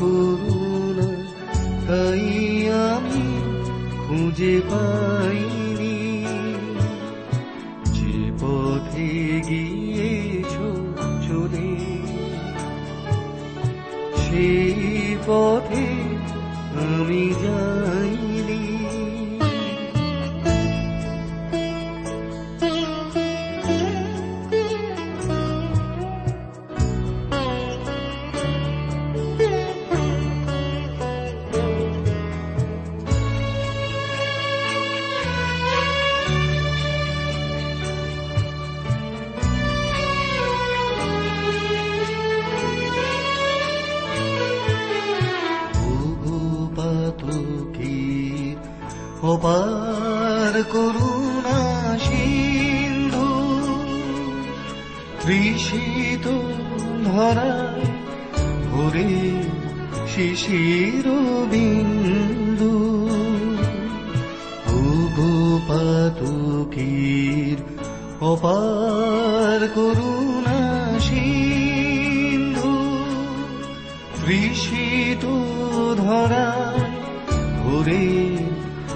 করুণা তাই আমি খুঁজে পাইনি। ধরায় ভরে শিশির বিন্দু। পাতুকীর অপার করুণা সিন্ধু। তৃষিত ধরায় ভরে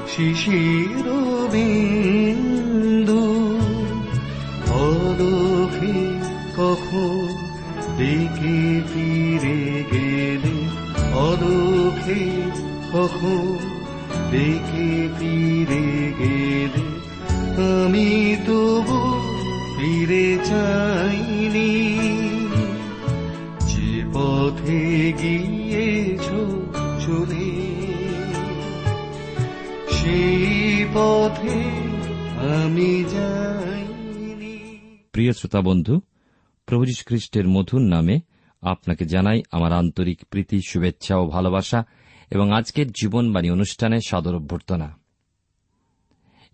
শিশির বিন্দু। অদোখে কখন দেখে ফিরে গেলে অদোখে কখন দেখে ফিরে গেলে আমি তবু ফিরে চাইনি। যে পথে গিয়েছ চলে সেই পথে আমি যাইনি। প্রিয় শ্রোতা বন্ধু প্রভু খ্রিস্টের মধুর নামে আপনাকে জানাই আমার আন্তরিক প্রীতি, শুভেচ্ছা ও ভালোবাসা এবং আজকের জীবনবাণী অনুষ্ঠানে সাদর অভ্যর্থনা।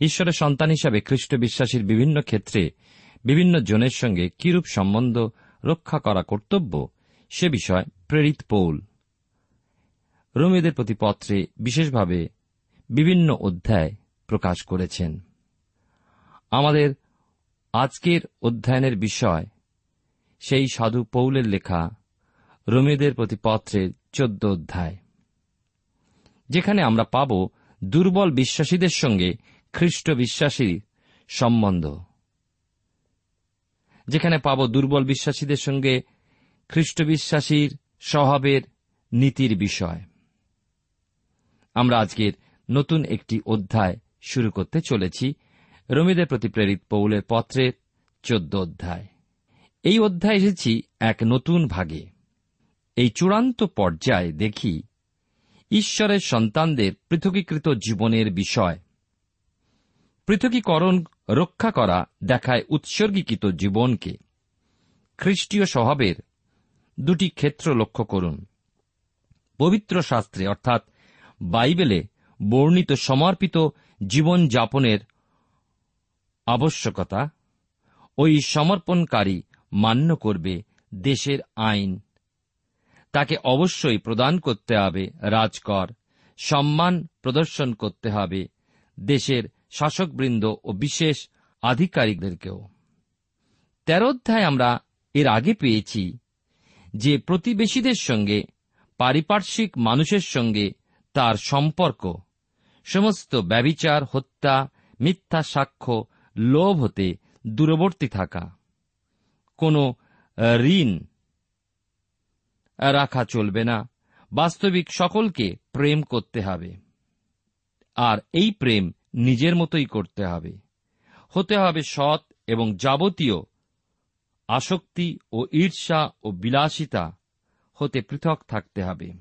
ঈশ্বরের সন্তান হিসাবে খ্রিস্ট বিশ্বাসীর বিভিন্ন ক্ষেত্রে বিভিন্ন জনের সঙ্গে কিরূপ সম্বন্ধ রক্ষা করা কর্তব্য সে বিষয় প্রেরিত পৌল। রোমেদের প্রতি পত্রে বিশেষভাবে বিভিন্ন অধ্যায় প্রকাশ করেছেন। আমাদের আজকের অধ্যয়নের বিষয় সেই সাধু পৌলের লেখা রোমেদের প্রতি পত্রের চোদ্দ অধ্যায়। যেখানে আমরা পাব দুর্বল বিশ্বাসীদের সঙ্গে খ্রিস্ট বিশ্বাসীর সম্বন্ধ। যেখানে পাব দুর্বল বিশ্বাসীদের সঙ্গে খ্রিস্ট বিশ্বাসীর স্বভাবের নীতির বিষয়। আমরা আজকের নতুন একটি অধ্যায় শুরু করতে চলেছি, রমিদের প্রতি প্রেরিত পৌলের পত্রের চোদ্দ অধ্যায়। এই অধ্যায় এসেছি এক নতুন ভাগে। এই চূড়ান্ত পর্যায়ে দেখি ঈশ্বরের সন্তানদের পৃথকীকৃত জীবনের বিষয়। পৃথকীকরণ রক্ষা করা দেখায় উৎসর্গীকৃত জীবনকে। খ্রিস্টীয় স্বভাবের দুটি ক্ষেত্র লক্ষ্য করুন। পবিত্র শাস্ত্রে, অর্থাৎ বাইবেলে, বর্ণিত সমর্পিত জীবন যাপনের আবশ্যকতা ওই সমর্পণকারী মান্য করবে দেশের আইন। তাকে অবশ্যই প্রদান করতে হবে রাজকর, সম্মান প্রদর্শন করতে হবে দেশের শাসকবৃন্দ ও বিশেষ আধিকারিকদেরকেও। তেরো অধ্যায় আমরা এর আগে পেয়েছি যে প্রতিবেশীদের সঙ্গে, পারিপার্শ্বিক মানুষের সঙ্গে তার সম্পর্ক, সমস্ত ব্যবিচার, হত্যা, মিথ্যা সাক্ষ্য, লোভ হতে দূরবর্তী থাকা। কোনো ঋণ রাখা চলবে না। বাস্তবিক সকলকে প্রেম করতে হবে। আর এই প্রেম নিজের মতোই করতে হবে। হতে হবে সৎ এবং যাবতীয় আসক্তি ও ঈর্ষা ও বিলাসিতা হতে পৃথক থাকতে হবে।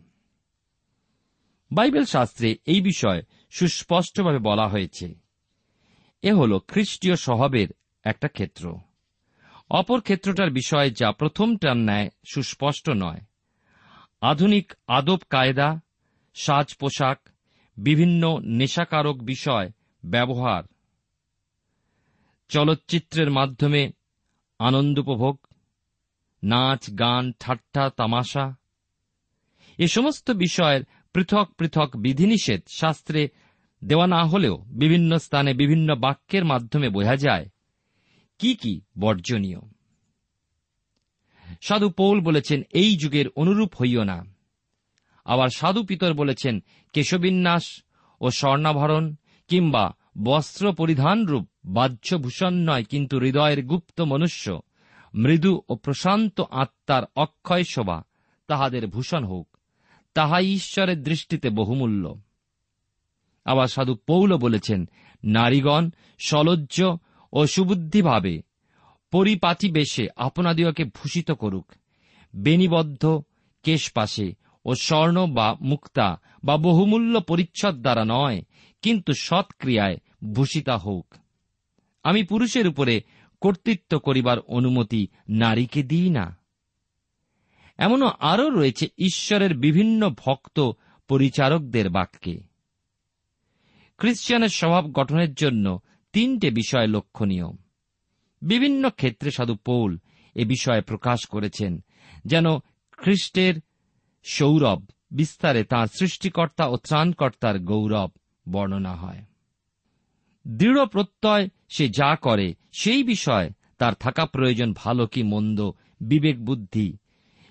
বাইবেল শাস্ত্রে এই বিষয় সুস্পষ্টভাবে বলা হয়েছে। এ হল খ্রিস্টীয় স্বভাবের একটা ক্ষেত্র। অপর ক্ষেত্রটার বিষয় যা প্রথমটার ন্যায় সুস্পষ্ট নয়। আধুনিক আদব কায়দা, সাজ পোশাক, বিভিন্ন নেশাকারক বিষয় ব্যবহার। চলচ্চিত্রের মাধ্যমে আনন্দ উপভোগ, নাচ, গান, ঠাট্টা, তামাশা। এ সমস্ত বিষয়ের পৃথক পৃথক বিধিনিষেধ শাস্ত্রে দেওয়া না হলেও বিভিন্ন স্থানে বিভিন্ন বাক্যের মাধ্যমে বোঝা যায় কি কি বর্জনীয়? সাধু পৌল বলেছেন, এই যুগের অনুরূপ হইও না। আবার সাধু পিতর বলেছেন, কেশবিন্যাস ও স্বর্ণাভরণ কিংবা বস্ত্র পরিধানরূপ বাহ্যভূষণ নয়, কিন্তু হৃদয়ের গুপ্ত মনুষ্য, মৃদু ও প্রশান্ত আত্মার অক্ষয় শোভা তাহাদের ভূষণ হোক, তাহাই ঈশ্বরের দৃষ্টিতে বহুমূল্য। আবার সাধু পৌল বলেছেন, নারীগণ সলজ্জ ও সুবুদ্ধিভাবে পরিপাটি বেশে আপনাদিওকে ভূষিত করুক। বেনিবদ্ধ কেশপাশে ও স্বর্ণ বা মুক্তা বা বহুমূল্য পরিচ্ছদ দ্বারা নয়, কিন্তু সৎক্রিয়ায় ভূষিতা হোক। আমি পুরুষের উপরে কর্তৃত্ব করিবার অনুমতি নারীকে দিই না। এমনও আরও রয়েছে ঈশ্বরের বিভিন্ন ভক্ত পরিচারকদের বাক্যে। খ্রিস্টিয়ানের স্বভাব গঠনের জন্য তিনটে বিষয় লক্ষণীয়। বিভিন্ন ক্ষেত্রে সাধু পৌল এ বিষয়ে প্রকাশ করেছেন, যেন খ্রিস্টের সৌরভ বিস্তারে তাঁর সৃষ্টিকর্তা ও ত্রাণকর্তার গৌরব বর্ণনা হয়। দৃঢ় প্রত্যয় সে যা করে, সেই বিষয় তার থাকা প্রয়োজন ভালো কি মন্দ, বিবেক বুদ্ধি।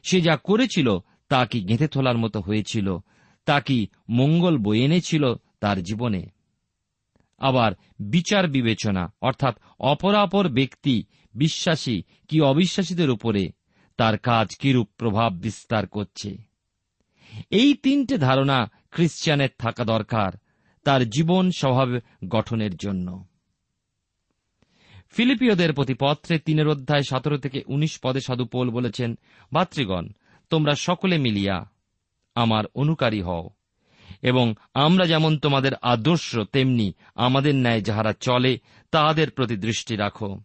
সে যা করেছিল, তা কি গেঁথে তোলার মতো হয়েছিল, তা কি মঙ্গল বয়ে এনেছিল তার জীবনে? আবার বিচার বিবেচনা, অর্থাৎ অপরাপর ব্যক্তি বিশ্বাসী কি অবিশ্বাসীদের উপরে, তার কাজ কিরূপ প্রভাব বিস্তার করছে। এই তিনটে ধারণা খ্রিস্টানের থাকা দরকার তার জীবন স্বভাব গঠনের জন্য। ফিলিপিওদের প্রতি পত্রে তিনের অধ্যায় সতেরো থেকে উনিশ পদে সাধু পোল বলেছেন, ভাতৃগণ, তোমরা সকলে মিলিয়া আমার অনুকারী হও। এবং আমরা যেমন তোমাদের আদর্শ, তেমনি আমাদের ন্যায় যাহারা চলে, তাহাদের প্রতি দৃষ্টি রাখো।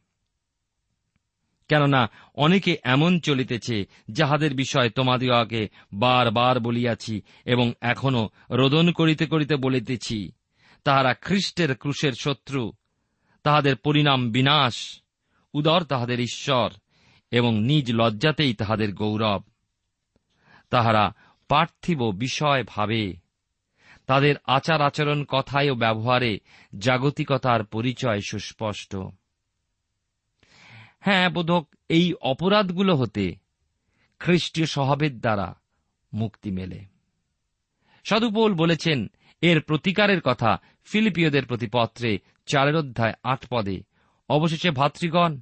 কেননা অনেকে এমন চলিতেছে, যাহাদের বিষয় বার বার বলিয়াছি এবং এখনও রোদন করিতে করিতে বলিতেছি। তাহারা খ্রিস্টের ক্রুশের শত্রু, তাহাদের পরিণাম বিনাশ, উদর তাহাদের ঈশ্বর, এবং নিজ লজ্জাতেই তাহাদের গৌরব। তাহারা পার্থিব বিষয় ভাবে। তাদের আচার আচরণ, কথায় ও ব্যবহারে জাগতিকতার পরিচয় সুস্পষ্ট। হ্যাঁ বোধক এই অপরাধগুলো হতে খ্রিস্টীয় স্বভাবের দ্বারা মুক্তি মেলে। সাধুপোল বলেছেন, এর প্রতিকারের কথা ফিলিপিওদের প্রতি পত্রে চারের অধ্যায় আট পদে, অবশেষে ভাতৃগণ,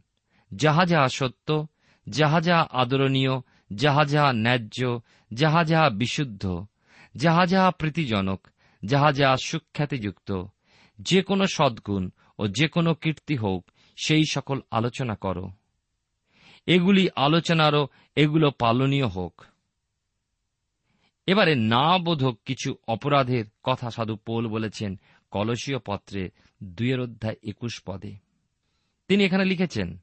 যাহা যাহা সত্য, যাহা যাহা আদরণীয়, যাহা যাহা ন্যায্য, যাহা যাহা বিশুদ্ধ যাহা যাহা প্রীতিজনক, যাহা যাহা সুখ্যাতিযুক্ত যে কোনো সদ্গুণ ও যে কোনো কীর্তি হোক, সেই সকল আলোচনা করো। এগুলি আলোচনারও এগুলো পালনীয় হোক। এবারে না বোধক কিছু অপরাধের কথা সাধু পোল বলেছেন কলসীয় পত্রে দুইয়ের অধ্যায় একুশ পদে। তিনি এখানে লিখেছেন,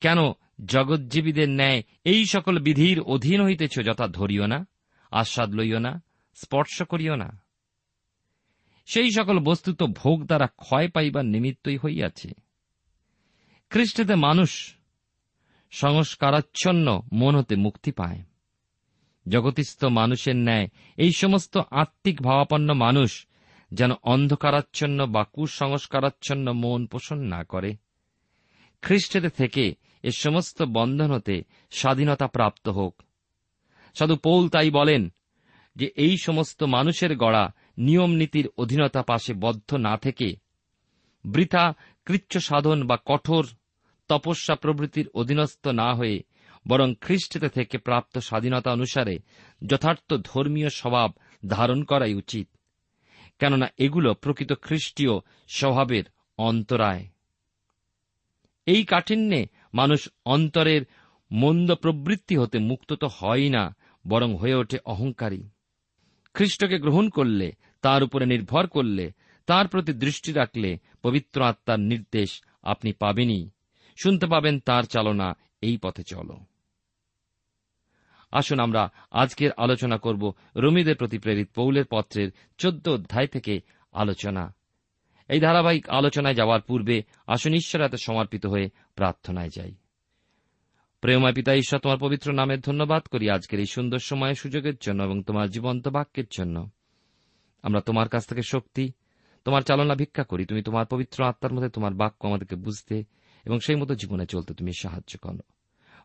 কেন জগজ্জীবীদের ন্যায় এই সকল বিধির অধীন হইতেছ যথা ধরিও না? আস্বাদ লইও না, স্পর্শ করিও না। সেই সকল বস্তু তো ভোগ দ্বারা ক্ষয় পাইবার নিমিত্তই হইয়াছে। খ্রিস্টেতে মানুষ সংস্কারাচ্ছন্ন মন হতে মুক্তি পায়। জগতিস্থ মানুষের ন্যায় এই সমস্ত আত্মিক ভাবাপন্ন মানুষ যেন অন্ধকারাচ্ছন্ন বা কুসংস্কারাচ্ছন্ন মন পোষণ না করে। খ্রিস্টেতে থেকে এ সমস্ত বন্ধন হতে স্বাধীনতা প্রাপ্ত হোক। সাধু পৌল তাই বলেন যে এই সমস্ত মানুষের গড়া নিয়ম নীতির অধীনতা পাশে বদ্ধ না থেকে বৃথা কৃচ্ছ সাধন বা কঠোর তপস্যা প্রভৃতির অধীনস্থ না হয়ে বরং খ্রিস্টেতে থেকে প্রাপ্ত স্বাধীনতা অনুসারে যথার্থ ধর্মীয় স্বভাব ধারণ করাই উচিত, কেননা এগুলো প্রকৃত খ্রিস্টীয় স্বভাবের অন্তরায়। এই কাঠিন্যে মানুষ অন্তরের মন্দ প্রবৃত্তি হতে মুক্ত তো হয় না বরং হয়ে ওঠে অহংকারী। খ্রিস্টকে গ্রহণ করলে, তার উপরে নির্ভর করলে, তার প্রতি দৃষ্টি রাখলে পবিত্র আত্মার নির্দেশ আপনি পাবেনই। শুনতে পাবেন তার চালনা, এই পথে চলো। আসুন আমরা আজকের আলোচনা করব রমিদের প্রতি প্রেরিত পৌলের পত্রের চোদ্দ অধ্যায় থেকে আলোচনা। এই ধারাবাহিক আলোচনায় যাওয়ার পূর্বে আসুন ঈশ্বর এত সমর্পিত হয়ে প্রার্থনায় যাই। প্রেমা পিতা ঈশ্বর, তোমার পবিত্র নামের ধন্যবাদ করি আজকের এই সুন্দর সময় সুযোগের জন্য এবং তোমার জীবন্ত বাক্যের জন্য। আমরা তোমার কাছ থেকে শক্তি, তোমার চালনা ভিক্ষা করি। তুমি তোমার পবিত্র আত্মার মধ্যে তোমার বাক্য আমাদেরকে বুঝতে এবং সেই মতো জীবনে চলতে তুমি সাহায্য করো।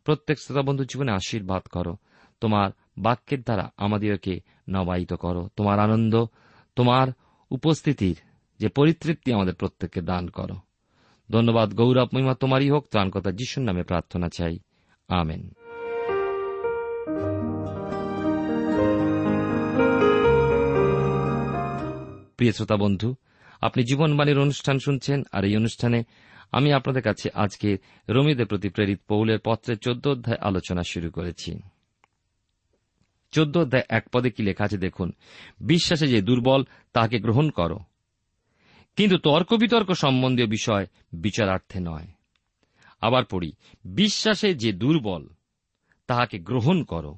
প্রত্যেক শ্রোতাবন্ধু জীবনে আশীর্বাদ করো। তোমার বাক্যের দ্বারা আমাদেরকে নবায়িত করো। তোমার আনন্দ, তোমার উপস্থিতির যে পরিতৃপ্তি আমাদের প্রত্যেককে দান করো। ধন্যবাদ গৌরব মহিমা তোমারই হোক। ত্রাণকতা যিশুর নামে প্রার্থনা চাই। আমেন প্রিয় শ্রোতা বন্ধু, আপনি জীবনবাণীর অনুষ্ঠান শুনছেন, আর এই অনুষ্ঠানে আমি আপনাদের কাছে আজকে রমিদের প্রতি প্রেরিত পৌলের পত্রের চোদ্দ অধ্যায় আলোচনা শুরু করেছি। চোদ্দ অধ্যায় এক পদে কি লেখা আছে দেখুন। বিশ্বাসে যে দুর্বল তাকে গ্রহণ করো। কিন্তু তর্ক বিতর্ক সম্বন্ধীয় বিষয় বিচারার্থে নয়। আবার পড়ি, বিশ্বাসে যে দুর্বল, তাহাকে গ্রহণ করো।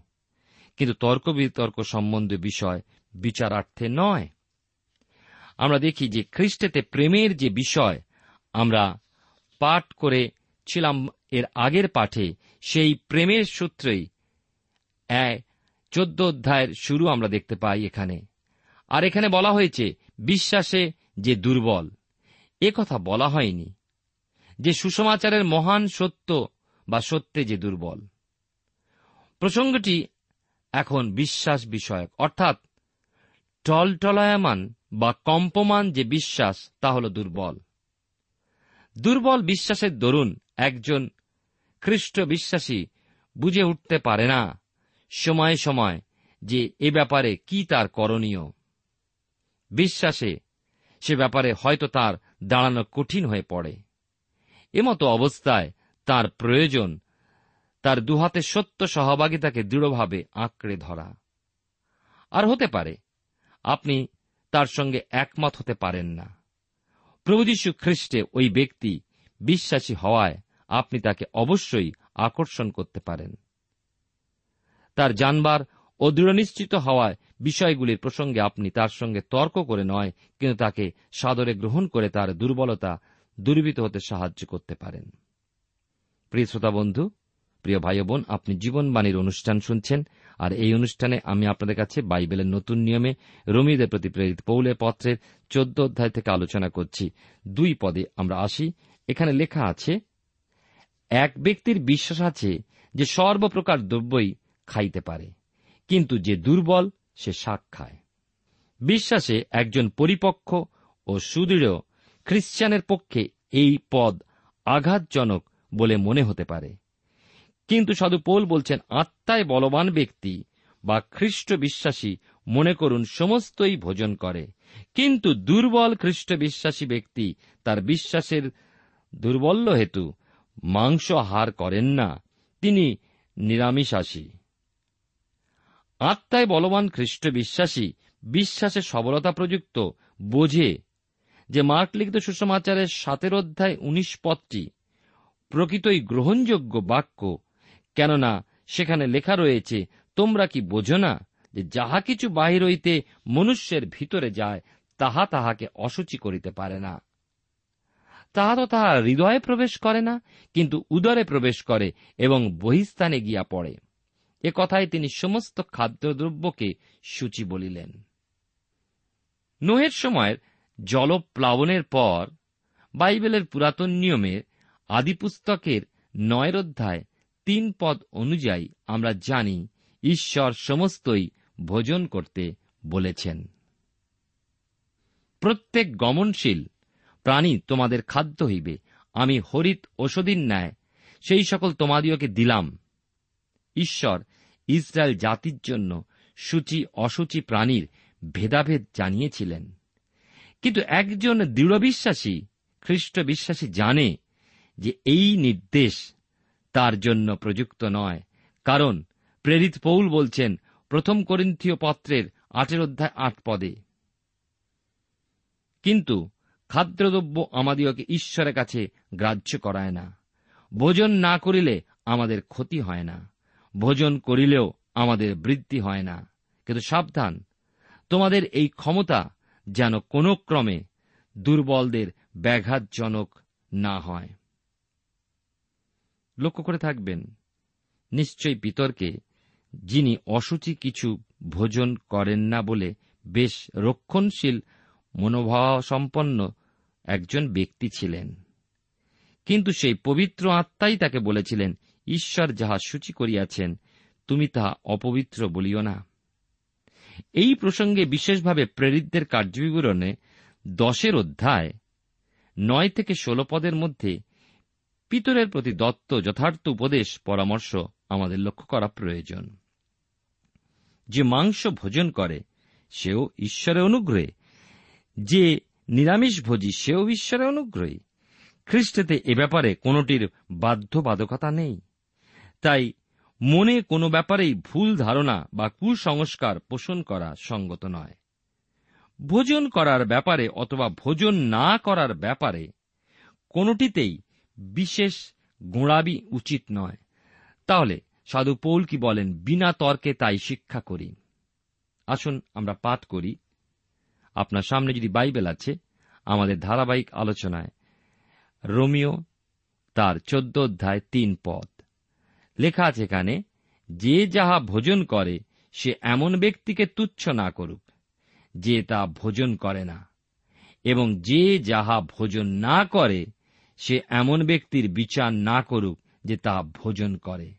কিন্তু তর্ক বিতর্ক সম্বন্ধীয় বিষয় বিচারার্থে নয়। আমরা দেখি যে খ্রিস্টেতে প্রেমের যে বিষয়, আমরা পাঠ করেছিলাম এর আগের পাঠে, সেই প্রেমের সূত্রেই চোদ্দ অধ্যায়ের শুরু আমরা দেখতে পাই এখানে। আর এখানে বলা হয়েছে, বিশ্বাসে যে দুর্বল। এ কথা বলা হয়নি। যে সুসমাচারের মহান সত্য বা সত্যে যে দুর্বল। প্রসঙ্গটি এখন বিশ্বাস বিষয়ক। অর্থাৎ, টলটলায়মান বা কম্পমান যে বিশ্বাস, তা হল দুর্বল। দুর্বল বিশ্বাসের দরুন একজন খ্রিস্ট বিশ্বাসী বুঝে উঠতে পারে না সময়ে সময় যে এ ব্যাপারে কি তার করণীয়। বিশ্বাসে সে ব্যাপারে হয়তো তার দাঁড়ানো কঠিন হয়ে পড়ে। এমতো অবস্থায় তার প্রয়োজন, তার দুহাতে সত্য সহভাগিতাকে দৃঢ়ভাবে আঁকড়ে ধরা। আর হতে পারে, আপনি তার সঙ্গে একমত হতে পারেন না। প্রভু যীশু খ্রিস্টে ওই ব্যক্তি বিশ্বাসী হওয়ায় আপনি তাকে অবশ্যই আকর্ষণ করতে পারেন। তার জানবার ও দৃঢ়নিশ্চিত হওয়ায় বিষয়গুলির প্রসঙ্গে আপনি তার সঙ্গে তর্ক করে নয়, কিন্তু তাকে সাদরে গ্রহণ করে তার দুর্বলতা দুর্বৃত হতে সাহায্য করতে পারেন। প্রিয় শ্রোতা বন্ধু, প্রিয় ভাই বোন, আপনি জীবনবাণীর অনুষ্ঠান শুনছেন, আর এই অনুষ্ঠানে আমি আপনাদের কাছে বাইবেলের নতুন নিয়মে রমিদের প্রতি প্রেরিত পৌলে পত্রের চোদ্দ অধ্যায় থেকে আলোচনা করছি। দুই পদে আমরা আসি। এখানে লেখা আছে, এক ব্যক্তির বিশ্বাস আছে যে সর্বপ্রকার দ্রব্যই খাইতে পারে, কিন্তু যে দুর্বল, সে শাক খায়। বিশ্বাসে একজন পরিপক্ষ ও সুদৃঢ় খ্রিস্টানের পক্ষে এই পদ আঘাতজনক বলে মনে হতে পারে। কিন্তু সাধু পোল বলছেন, আত্মায় বলবান ব্যক্তি বা খ্রিস্ট বিশ্বাসী মনে করুন সমস্তই ভোজন করে, কিন্তু দুর্বল খ্রিস্ট বিশ্বাসী ব্যক্তি তার বিশ্বাসের দুর্বল্য হেতু মাংস আহার করেন না, তিনি নিরামিষাসী আত্মায় বলবান খ্রিস্ট বিশ্বাসী বিশ্বাসের সবলতা প্রযুক্ত বোঝে যে মার্ক লিখিত সুসমাচারের সাতের অধ্যায় উনিশ পদটি প্রকৃতই গ্রহণযোগ্য বাক্য, কেননা সেখানে লেখা রয়েছে, তোমরা কি বোঝো না যে যাহা কিছু বাহির হইতে মনুষ্যের ভিতরে যায়, তাহা তাহাকে অসুচি করিতে পারে না। তাহা তো তাহা হৃদয়ে প্রবেশ করে না, কিন্তু উদরে প্রবেশ করে এবং বহিস্থানে গিয়া পড়ে। এ কথায় তিনি সমস্ত খাদ্যদ্রব্যকে সূচি বলিলেন। নোহের সময়ের জলপ্লাবনের পর বাইবেলের পুরাতন নিয়মের আদিপুস্তকের নয়ের অধ্যায় তিন পদ অনুযায়ী আমরা জানি, ঈশ্বর সমস্তই ভোজন করতে বলেছেন। প্রত্যেক গমনশীল প্রাণী তোমাদের খাদ্য হইবে, আমি হরিত ওষুধীর ন্যায় সেই সকল তোমাদিওকে দিলাম। ঈশ্বর ইসরায়েল জাতির জন্য সূচি অসুচি প্রাণীর ভেদাভেদ জানিয়েছিলেন। কিন্তু একজন দৃঢ় বিশ্বাসী, খ্রিস্ট বিশ্বাসী জানে যে এই নির্দেশ তার জন্য প্রযুক্ত নয়। কারণ প্রেরিত পৌল বলছেন প্রথম করিন্থীয় পত্রের আটের অধ্যায় আট পদে, কিন্তু খাদ্যদ্রব্য আমাদিওকে ঈশ্বরের কাছে গ্রাহ্য করায় না। ভোজন না করিলে আমাদের ক্ষতি হয় না। ভোজন করিলেও আমাদের বৃদ্ধি হয় না। কিন্তু সাবধান, তোমাদের এই ক্ষমতা যেন কোনো ক্রমে দুর্বলদের ব্যাঘাতজনক না হয়। লক্ষ্য করে থাকবেন, নিশ্চয়ই পিতরকে যিনি অসুচি কিছু ভোজন করেন না বলে বেশ রক্ষণশীল, মনোভাবসম্পন্ন একজন ব্যক্তি ছিলেন। কিন্তু সেই পবিত্র আত্মাই তাকে বলেছিলেন, ঈশ্বর যাহা সূচি করিয়াছেন, তুমি তাহা অপবিত্র বলিও না। এই প্রসঙ্গে বিশেষভাবে প্রেরিতদের কার্যবিবরণে দশের অধ্যায় নয় থেকে ষোল পদের মধ্যে পিতরের প্রতি দত্ত যথার্থ উপদেশ, পরামর্শ আমাদের লক্ষ্য করা প্রয়োজন। যে মাংস ভোজন করে, সেও ঈশ্বরের অনুগ্রহে। যে নিরামিষ ভোজি, সেও ঈশ্বরের অনুগ্রহী। খ্রিস্টেতে এ ব্যাপারে কোনটির বাধ্যবাধকতা নেই। তাই মনে কোনো ব্যাপারেই ভুল ধারণা বা কুসংস্কার পোষণ করা সঙ্গত নয়। ভোজন করার ব্যাপারে অথবা ভোজন না করার ব্যাপারে কোনটিতেই বিশেষ গোঁড়াবি উচিত নয়। তাহলে সাধু পৌল কি বলেন, বিনা তর্কে তাই শিক্ষা করি। আসুন আমরা পাঠ করি। আপনার সামনে যদি বাইবেল আছে, আমাদের ধারাবাহিক আলোচনায় রোমিও তার চোদ্দ অধ্যায় তিন পদ। লেখা আছে এখানে, যে যাহা ভোজন করে, সে এমন ব্যক্তিকে তুচ্ছ না করুক, যে তা ভোজন করে না। এবং যে যাহা ভোজন না করে, সে এমন ব্যক্তির বিচার না করুক, যে তা ভোজন করে,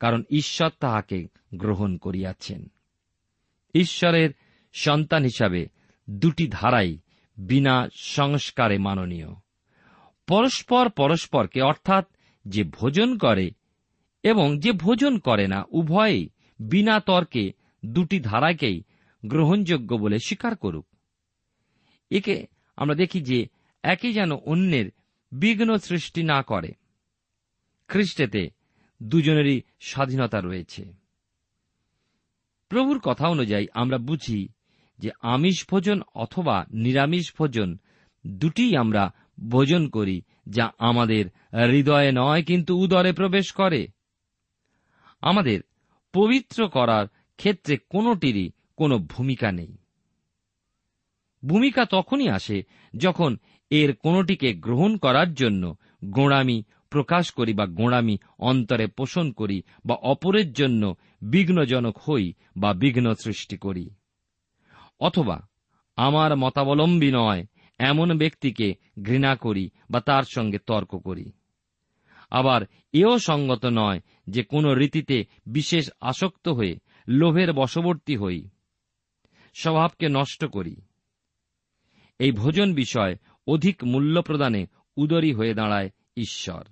কারণ ঈশ্বর তাহাকে গ্রহণ করিয়াছেন। ঈশ্বরের সন্তান হিসাবে দুটি ধারাই বিনা সংস্কারে মাননীয়। পরস্পর পরস্পরকে অর্থাৎ যে ভোজন করে এবং যে ভোজন করে না, উভয়েই বিনা তর্কে দুটি ধারাকেই গ্রহণযোগ্য বলে স্বীকার করুক। একে আমরা দেখি যে একই যেন অন্যের বিঘ্ন সৃষ্টি না করে। খ্রিস্টেতে দুজনেরই স্বাধীনতা রয়েছে। প্রভুর কথা অনুযায়ী আমরা বুঝি যে আমিষ ভোজন অথবা নিরামিষ ভোজন দুটিই আমরা ভোজন করি যা আমাদের হৃদয়ে নয়, কিন্তু উদরে প্রবেশ করে। আমাদের পবিত্র করার ক্ষেত্রে কোনোটিরই কোনো ভূমিকা নেই। ভূমিকা তখনই আসে যখন এর কোনোটিকে গ্রহণ করার জন্য গোঁড়ামি প্রকাশ করি বা গোঁড়ামি অন্তরে পোষণ করি বা অপরের জন্য বিঘ্নজনক হই বা বিঘ্ন সৃষ্টি করি। অথবা আমার মতাবলম্বী নয় এমন ব্যক্তিকে ঘৃণা করি বা তার সঙ্গে তর্ক করি। আবার এও সঙ্গত নয় যে কোনো রীতিতে বিশেষ আসক্ত হয়ে লোভের বশবর্তী হই। স্বভাবকে নষ্ট করি। এই ভোজন বিষয় অধিক মূল্য প্রদানে উদরী হয়ে দাঁড়ায় ঈশ্বর।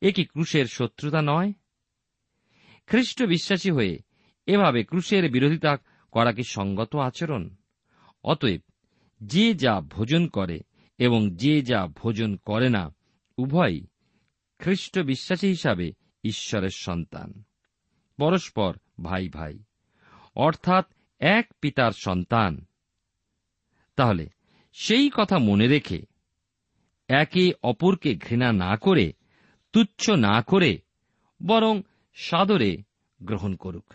এ কি ক্রুশের শত্রুতা নয়? খ্রিস্ট বিশ্বাসী হয়ে এভাবে ক্রুশের বিরোধিতা করা কি সঙ্গত আচরণ? অতএব যে যা ভোজন করে এবং যে যা ভোজন করে না উভয়ই খ্রিস্ট বিশ্বাসী হিসাবে ঈশ্বরের সন্তান। পরস্পর ভাই ভাই। অর্থাৎ এক পিতার সন্তান। তাহলে সেই কথা মনে রেখে একে অপরকে ঘৃণা না করে, তুচ্ছ না করে বরং সাদরে গ্রহণ করুক।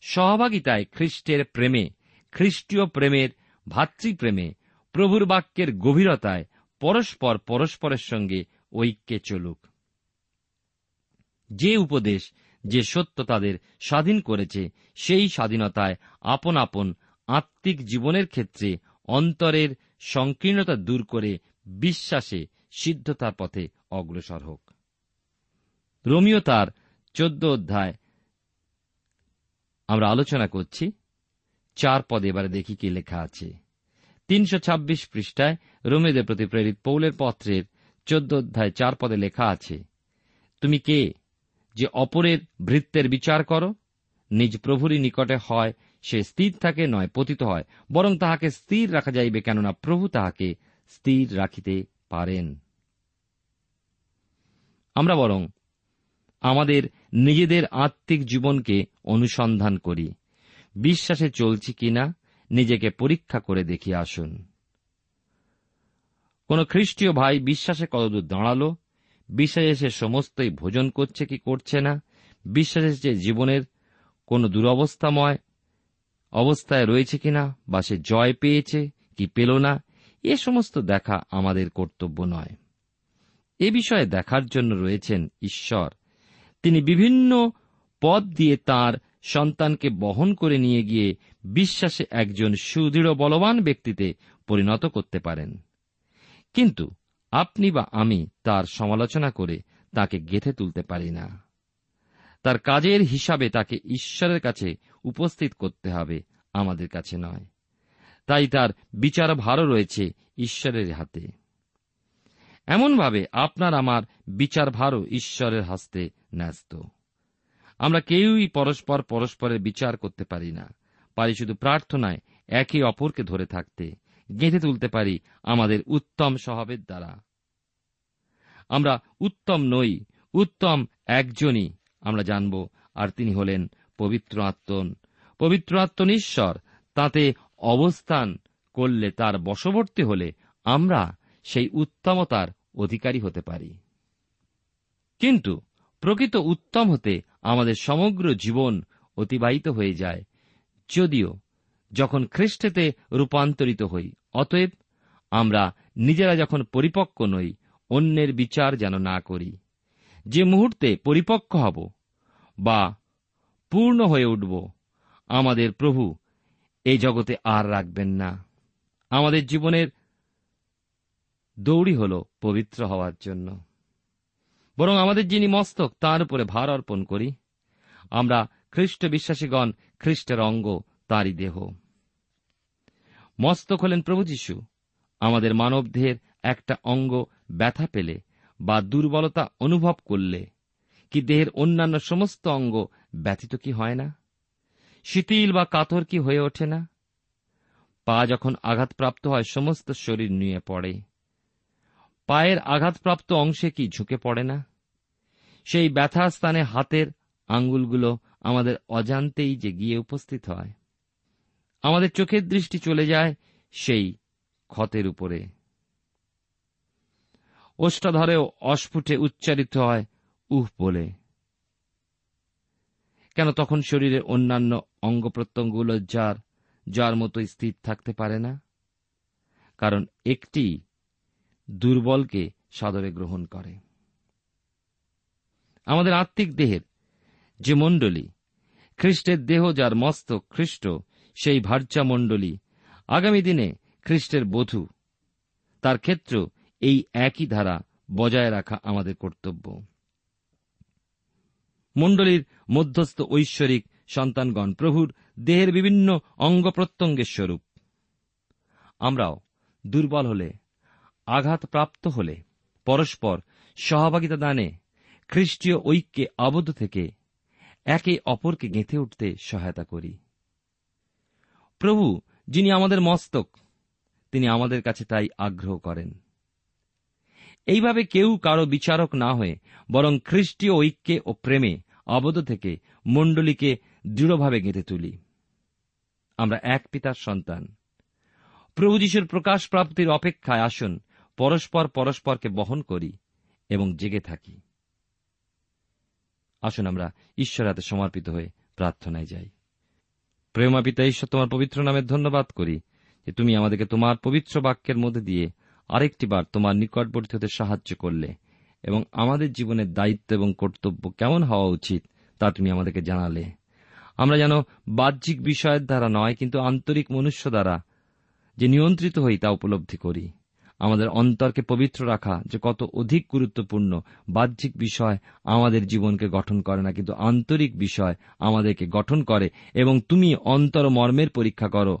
সহভাগিতায় খ্রিস্টের প্রেমে, খ্রিস্টীয় প্রেমের ভাতৃপ্রেমে প্রভুর বাক্যের গভীরতায় পরস্পর পরস্পরের সঙ্গে ঐক্যে চলুক। যে উপদেশ, যে সত্য তাদের স্বাধীন করেছে, সেই স্বাধীনতায় আপন আপন আত্মিক জীবনের ক্ষেত্রে অন্তরের সংকীর্ণতা দূর করে বিশ্বাসে সিদ্ধতার পথে অগ্রসর হোক। রোমিও তার চোদ্দ অধ্যায় আমরা আলোচনা করছি। চার পদে এবারে দেখি কি লেখা আছে। তিনশো ছাব্বিশ পৃষ্ঠায় রোমেদের প্রতি প্রেরিত পৌলের পত্রের চোদ্দ অধ্যায় চার পদে লেখা আছে, তুমি কে যে অপরের ভৃত্যের বিচার করো? নিজ প্রভুরই নিকটে হয়, সে স্থির থাকে নয়, পতিত হয়, বরং তাহাকে স্থির রাখা যাইবে, কেননা প্রভু তাহাকে স্থির রাখিতে পারেন। আমরা বরং আমাদের নিজেদের আত্মিক জীবনকে অনুসন্ধান করি। বিশ্বাসে চলছি কিনা? নিজেকে পরীক্ষা করে দেখি আসুন। কোন খ্রিস্টীয় ভাই বিশ্বাসে কতদূর দাঁড়াল? বিশ্বাসে সে সমস্তই ভোজন করছে কি করছে না? বিশ্বাসে যে জীবনের কোন দুরবস্থাময় অবস্থায় রয়েছে কিনা বা সে জয় পেয়েছে কি পেল না? এ সমস্ত দেখা আমাদের কর্তব্য নয়। এ বিষয়ে দেখার জন্য রয়েছেন ঈশ্বর। তিনি বিভিন্ন পদ দিয়ে তার সন্তানকে বহন করে নিয়ে গিয়ে বিশ্বাসে একজন সুদৃঢ় বলবান ব্যক্তিতে পরিণত করতে পারেন। কিন্তু আপনি বা আমি তার সমালোচনা করে তাকে গেথে তুলতে পারি না। তার কাজের হিসাবে তাকে ঈশ্বরের কাছে উপস্থিত করতে হবে আমাদের কাছে নয়। তাই তার বিচার ভারও রয়েছে ঈশ্বরের হাতে। এমনভাবে আপনার আমার বিচার ভারও ঈশ্বরের হস্তে ন্যস্ত। আমরা কেউই পরস্পর পরস্পরের বিচার করতে পারি না। পারি শুধু প্রার্থনায় একে অপরকে ধরে থাকতে, গেঁথে তুলতে পারি আমাদের উত্তম স্বভাবের দ্বারা। আমরা উত্তম নই, উত্তম একজনই আমরা জানব, আর তিনি হলেন পবিত্র আত্মন। পবিত্র আত্মন ঈশ্বর, তাতে অবস্থান করলে তার বশবর্তী হলে আমরা সেই উত্তমতার অধিকারী হতে পারি। কিন্তু প্রকৃত উত্তম হতে আমাদের সমগ্র জীবন অতিবাহিত হয়ে যায়। যদিও, যখন খ্রিস্টেতে রূপান্তরিত হই, অতএব আমরা নিজেরা যখন পরিপক্ক নই, অন্যের বিচার যেন না করি। যে মুহূর্তে পরিপক্ক হব বা পূর্ণ হয়ে উঠব, আমাদের প্রভু এই জগতে আর রাখবেন না। আমাদের জীবনের দৌড়ি হল পবিত্র হওয়ার জন্য। বরং আমাদের যিনি মস্তক, তার উপরে ভার অর্পণ করি। আমরা খ্রিস্ট বিশ্বাসীগণ, খ্রিস্টের অঙ্গ, তাঁরই দেহ। মস্তক হলেন প্রভু যীশু। আমাদের মানবদেহের একটা অঙ্গ ব্যথা পেলে বা দুর্বলতা অনুভব করলে কি দেহের অন্যান্য সমস্ত অঙ্গ ব্যথিত কি হয় না? শিথিল বা কাতর কি হয়ে ওঠে না? পা যখন আঘাতপ্রাপ্ত হয়, সমস্ত শরীর নিয়ে পড়ে। পায়ের আঘাতপ্রাপ্ত অংশে কি ঝুঁকে পড়ে না? সেই ব্যথা স্থানে হাতের আঙ্গুলগুলো আমাদের অজান্তেই যে গিয়ে উপস্থিত হয়। আমাদের চোখের দৃষ্টি চলে যায় সেই ক্ষতের উপরে। ওষ্ঠাধরেও অস্ফুটে উচ্চারিত হয়, উহ বলে। কেন তখন শরীরের অন্যান্য অঙ্গ প্রত্যঙ্গগুলো যার যার মতো স্থির থাকতে পারে না? কারণ একটি দুর্বলকে সাদরে গ্রহণ করে। আমাদের আত্মিক দেহের যে মণ্ডলী, খ্রিস্টের দেহ যার মস্তক খ্রিস্ট, সেই ভার্যা মণ্ডলী আগামী দিনে খ্রিস্টের বধূ। তার ক্ষেত্র এই একই ধারা বজায় রাখা আমাদের কর্তব্য। মণ্ডলীর মধ্যস্থ ঐশ্বরিক সন্তানগণ প্রভুর দেহের বিভিন্ন অঙ্গ প্রত্যঙ্গের স্বরূপ। আমরাও দুর্বল হলে, আঘাতপ্রাপ্ত হলে, পরস্পর সহভাগিতা দানে খ্রিস্টীয় ঐক্যে আবদ্ধ থেকে একে অপরকে গেঁথে উঠতে সহায়তা করি। প্রভু, যিনি আমাদের মস্তক, তিনি আমাদের কাছে তাই আগ্রহ করেন। এইভাবে কেউ কারও বিচারক না হয়ে, বরং খ্রিস্টীয় ঐক্যে ও প্রেমে আবদ্ধ থেকে মণ্ডলীকে দৃঢ়ভাবে গেঁথে তুলি। আমরা এক পিতার সন্তান। প্রভু যিশুর প্রকাশ প্রাপ্তির অপেক্ষায় আসুন, পরস্পর পরস্পরকে বহন করি এবং জেগে থাকি। আসুন আমরা ঈশ্বর হাতে সমর্পিত হয়ে প্রার্থনায় যাই। প্রেমা পিতা, ঈশ্বর তোমার পবিত্র নামে ধন্যবাদ করি যে তুমি আমাদেরকে তোমার পবিত্র বাক্যের মধ্যে দিয়ে আরেকটি বার তোমার নিকটবর্তী হতে সাহায্য করলে এবং আমাদের জীবনের দায়িত্ব এবং কর্তব্য কেমন হওয়া উচিত তা তুমি আমাদেরকে জানালে। আমরা যেন বাহ্যিক বিষয়ের দ্বারা নয়, কিন্তু আন্তরিক মনুষ্য দ্বারা যে নিয়ন্ত্রিত হই তা উপলব্ধি করি। আমাদের অন্তরকে পবিত্র রাখা যে কত অধিক গুরুত্বপূর্ণ বাহ্যিক বিষয় আমাদের জীবনকে গঠন করে না, কিন্তু আন্তরিক বিষয় আমাদেরকে গঠন করে এবং তুমি অন্তর মর্মের পরীক্ষা করো।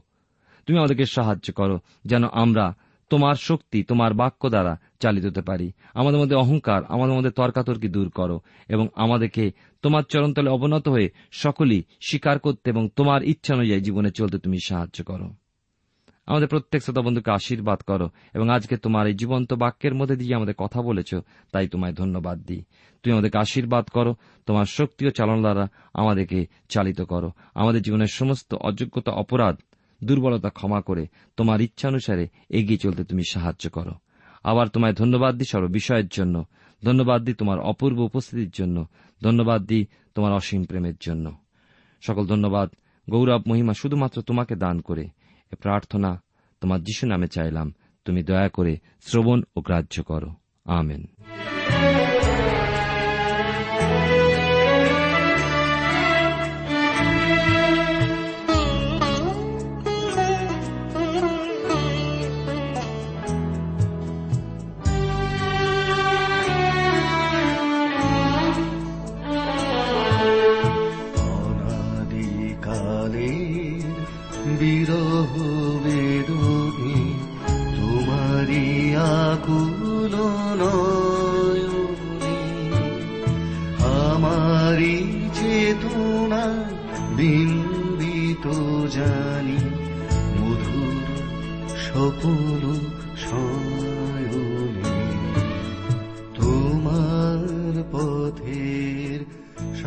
তুমি আমাদেরকে সাহায্য করো যেন আমরা তোমার শক্তি, তোমার বাক্য দ্বারা চালিত হতে পারি। আমাদের মধ্যে অহংকার, আমাদের মধ্যে তর্কাতর্কি দূর করো এবং আমাদেরকে তোমার চরণতলে অবনত হয়ে সকলেই স্বীকার করতে এবং তোমার ইচ্ছা অনুযায়ী জীবনে চলতে তুমি সাহায্য করো। আমাদের প্রত্যেক শ্রোতা বন্ধুকে আশীর্বাদ করো এবং আজকে তোমার এই জীবন্ত বাক্যের মধ্যে দিয়ে আমাদের কথা বলেছ, তাই তোমায় ধন্যবাদ দিই। তুমি আমাদেরকে আশীর্বাদ করো, তোমার শক্তি ও চালন দ্বারা আমাদেরকে চালিত করো। আমাদের জীবনের সমস্ত অযোগ্যতা, অপরাধ, দুর্বলতা ক্ষমা করে তোমার ইচ্ছানুসারে এগিয়ে চলতে তুমি সাহায্য করো। আবার তোমায় ধন্যবাদ দিই সর্ব বিষয়ের জন্য। ধন্যবাদ দিই তোমার অপূর্ব উপস্থিতির জন্য। ধন্যবাদ দিই তোমার অসীম প্রেমের জন্য। সকল ধন্যবাদ। গৌরব, মহিমা শুধুমাত্র তোমাকে দান করে। প্রার্থনা তোমার যিশু নামে চাইলাম। তুমি দয়া করে শ্রবণ ও গ্রাহ্য করো। আমেন।